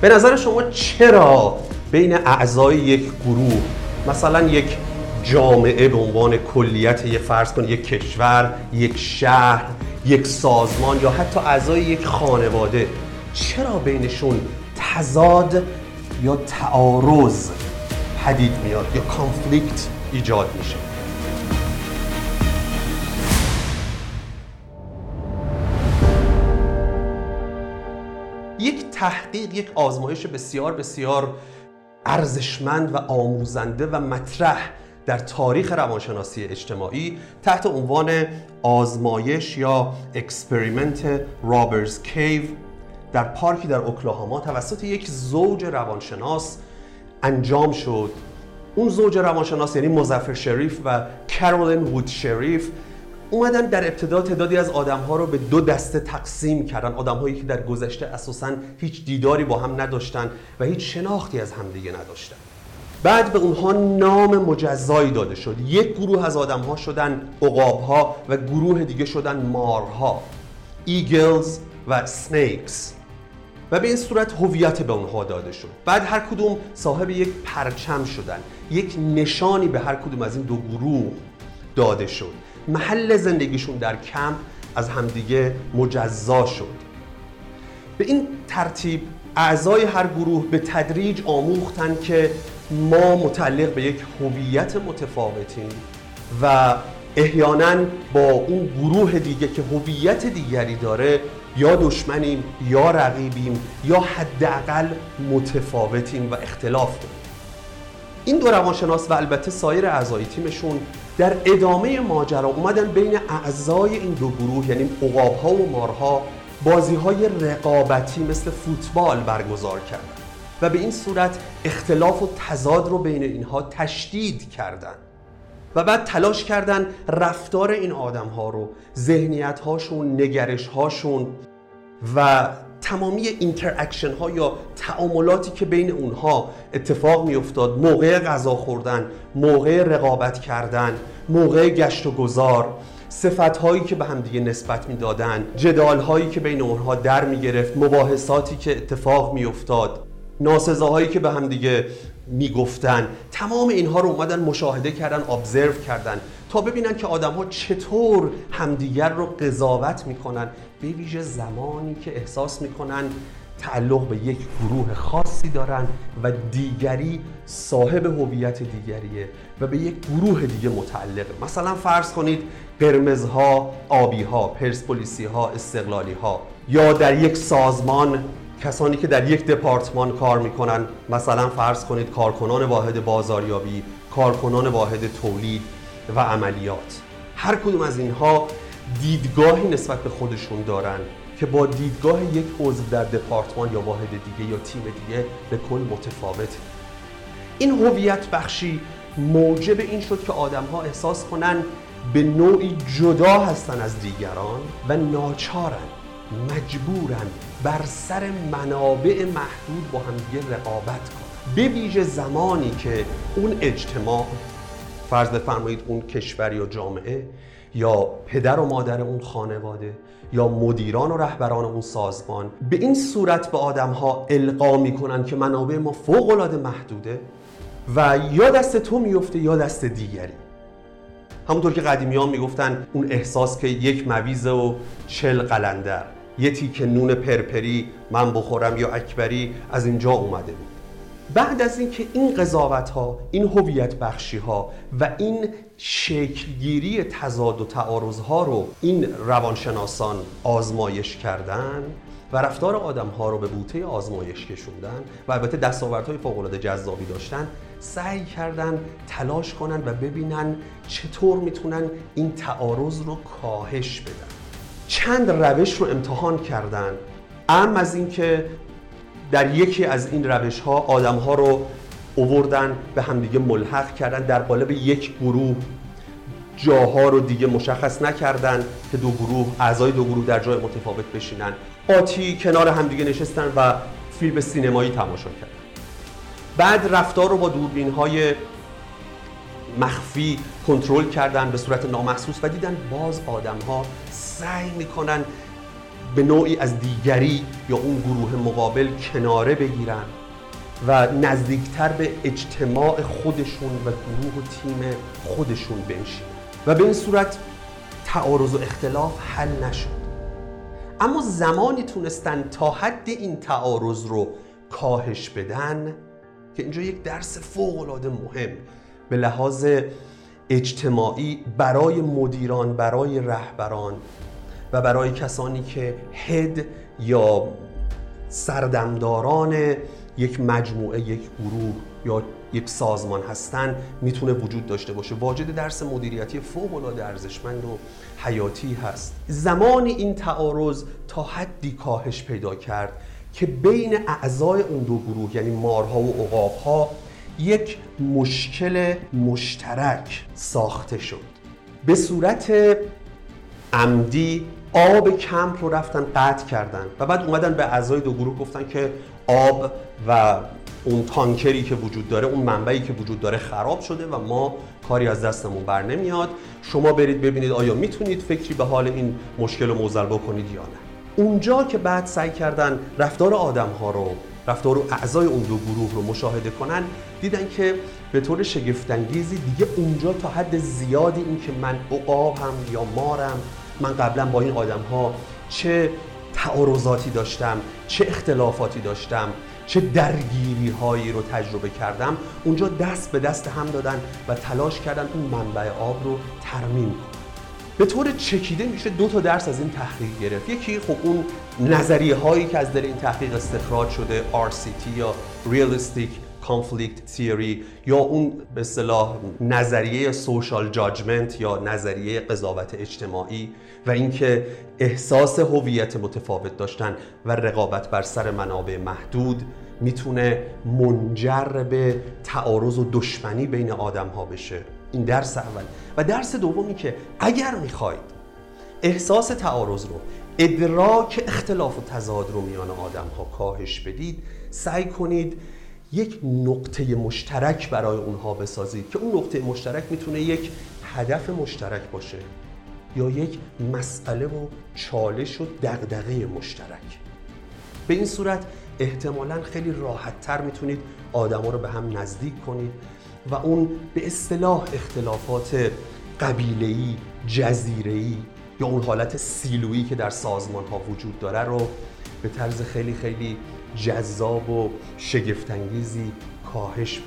به نظر شما چرا بین اعضای یک گروه مثلا یک جامعه به عنوان کلیت یک فرض کن یک کشور یک شهر یک سازمان یا حتی اعضای یک خانواده چرا بینشون تضاد یا تعارض پدید میاد یا کانفلیکت ایجاد میشه؟ یک تحقیق یک آزمایش بسیار بسیار ارزشمند و آموزنده و مطرح در تاریخ روانشناسی اجتماعی تحت عنوان آزمایش یا experiment Robbers Cave در پارکی در اوکلاهاما توسط یک زوج روانشناس انجام شد. اون زوج روانشناس یعنی مزفر شریف و کرولین وود شریف اومدن در ابتدا تعدادی از آدم ها رو به دو دسته تقسیم کردن. آدم هایی که در گذشته اساسا هیچ دیداری با هم نداشتن و هیچ شناختی از همدیگه نداشتن. بعد به اونها نام مجزایی داده شد. یک گروه از آدم ها شدن عقاب ها و گروه دیگه شدن مارها Eagles و Snakes. و به این صورت هویت به اونها داده شد. بعد هر کدوم صاحب یک پرچم شدن. یک نشانی به هر کدوم از این دو گروه داده شد. محل زندگیشون در کمپ از همدیگه مجزا شد. به این ترتیب اعضای هر گروه به تدریج آموختن که ما متعلق به یک هویت متفاوتیم و احیانا با اون گروه دیگه که هویت دیگری داره یا دشمنیم یا رقیبیم یا حداقل متفاوتیم و اختلاف داریم. این دو روانشناس و البته سایر اعضای تیمشون در ادامه ماجرا اومدن بین اعضای این دو گروه یعنی عقاب ها و مارها بازی های رقابتی مثل فوتبال برگزار کردن و به این صورت اختلاف و تضاد رو بین اینها تشدید کردند. و بعد تلاش کردن رفتار این آدم ها رو ذهنیت هاشون نگرش هاشون و تمامی interaction ها یا تعاملاتی که بین اونها اتفاق می افتاد موقع غذا خوردن موقع رقابت کردن موقع گشت و گذار صفت هایی که به هم دیگه نسبت می‌دادن جدال هایی که بین اونها در می گرفت مباحثاتی که اتفاق می افتاد ناسزاهایی که به هم دیگه می‌گفتن. تمام اینها رو اومدن مشاهده کردن ابزرو کردن. تا ببینن که آدم ها چطور همدیگر رو قضاوت می‌کنن. به ویژه زمانی که احساس می‌کنن تعلق به یک گروه خاصی دارن و دیگری صاحب هویت دیگریه و به یک گروه دیگه متعلقه. مثلا فرض کنید قرمزها، آبیها، پرسپولیسی ها، استقلالی ها یا در یک سازمان کسانی که در یک دپارتمان کار می‌کنن مثلا فرض کنید کارکنان واحد بازاریابی کارکنان واحد تولید و عملیات. هر کدوم از اینها دیدگاهی نسبت به خودشون دارن که با دیدگاه یک عضو در دپارتمان یا واحد دیگه یا تیم دیگه به کل متفاوته این هویت بخشی موجب این شد که آدم ها احساس کنن به نوعی جدا هستن از دیگران و ناچارن مجبورن بر سر منابع محدود با هم دیگه رقابت کنن به ویژه زمانی که اون اجتماع فرض بفرمایید اون کشور یا جامعه یا پدر و مادر اون خانواده یا مدیران و رهبران اون سازمان به این صورت به آدم ها القا می‌کنن که منابع ما فوق العاده محدوده و یا دست تو میفته یا دست دیگری. همونطور که قدیمیان می‌گفتن اون احساس که یک مویز و چل قلندر. یه تیک نون پرپری من بخورم یا اکبری از اینجا اومده بود. بعد از اینکه این قضاوت ها این هویت بخشی ها و این شکلگیری تضاد و تعارض ها رو این روانشناسان آزمایش کردن و رفتار آدم ها رو به بوته آزمایش کشوندن و البته دستاوردهای فوق العاده جذابی داشتن سعی کردن تلاش کنن و ببینن چطور می‌تونن این تعارض رو کاهش بدن. چند روش رو امتحان کردن. ام از اینکه در یکی از این روش ها آدم ها رو اووردن به همدیگه ملحق کردن در قالب یک گروه جاها رو دیگه مشخص نکردن که دو گروه اعضای دو گروه در جای متفاوت بشینن. آتی کنار همدیگه نشستن و فیلم سینمایی تماشا کردن. بعد رفتار رو با دوربین های مخفی کنترل کردن به صورت نامحسوس و دیدن باز آدم ها سعی می‌کنن به نوعی از دیگری یا اون گروه مقابل کناره بگیرن و نزدیکتر به اجتماع خودشون و گروه و تیم خودشون بنشین. و به این صورت تعارض و اختلاف حل نشد. اما زمانی تونستن تا حد این تعارض رو کاهش بدن که اینجا یک درس فوق العاده مهم به لحاظ اجتماعی برای مدیران برای رهبران و برای کسانی که هد یا سردمداران یک مجموعه یک گروه یا یک سازمان هستن می‌تونه وجود داشته باشه. واجد درس مدیریتی فوق العاده ارزشمند و حیاتی هست. زمان این تعارض تا حدی کاهش پیدا کرد که بین اعضای اون دو گروه یعنی مارها و عقابها یک مشکل مشترک ساخته شد. به صورت عمدی آب کمپ رو رفتن قطع کردن و بعد اومدن به اعضای دو گروه گفتن که آب و اون تانکری که وجود داره اون منبعی که وجود داره خراب شده و ما کاری از دستمون بر نمیاد. شما برید ببینید آیا می‌تونید فکری به حال این مشکل رو موزل بکنید یا نه. اونجا که بعد سعی کردن رفتار آدم ها رو رفتار و اعضای اون دو گروه رو مشاهده کنن دیدن که به طور شگفتانگیزی دیگه اونجا تا حد زیادی این که من عقابم یا مارم من قبلا با این آدم ها چه تعارضاتی داشتم چه اختلافاتی داشتم چه درگیری هایی رو تجربه کردم. اونجا دست به دست هم دادن و تلاش کردن اون منبع آب رو ترمیم کنن. به طور چکیده میشه دو تا درس از این تحقیق گرفت. یکی خب اون نظریه هایی که از دل این تحقیق استخراج شده RCT یا Realistic Conflict Theory یا اون به اصطلاح نظریه سوشال جاجمنت یا نظریه قضاوت اجتماعی و اینکه احساس هویت متفاوت داشتن و رقابت بر سر منابع محدود می‌تونه منجر به تعارض و دشمنی بین آدم ها بشه. این درس اول. و درس دومی که اگر می‌خواید احساس تعارض رو ادراک اختلاف و تضاد رو میان آدم ها کاهش بدید سعی کنید یک نقطه مشترک برای اونها بسازید که اون نقطه مشترک می‌تونه یک هدف مشترک باشه یا یک مسئله و چالش و دغدغه مشترک. به این صورت احتمالا خیلی راحت تر می‌تونید آدما رو به هم نزدیک کنید و اون به اصطلاح اختلافات قبیله‌ای، جزیره‌ای یا اون حالت سیلویی که در سازمان ها وجود داره رو به طرز خیلی خیلی جذاب و شگفتانگیزی کاهش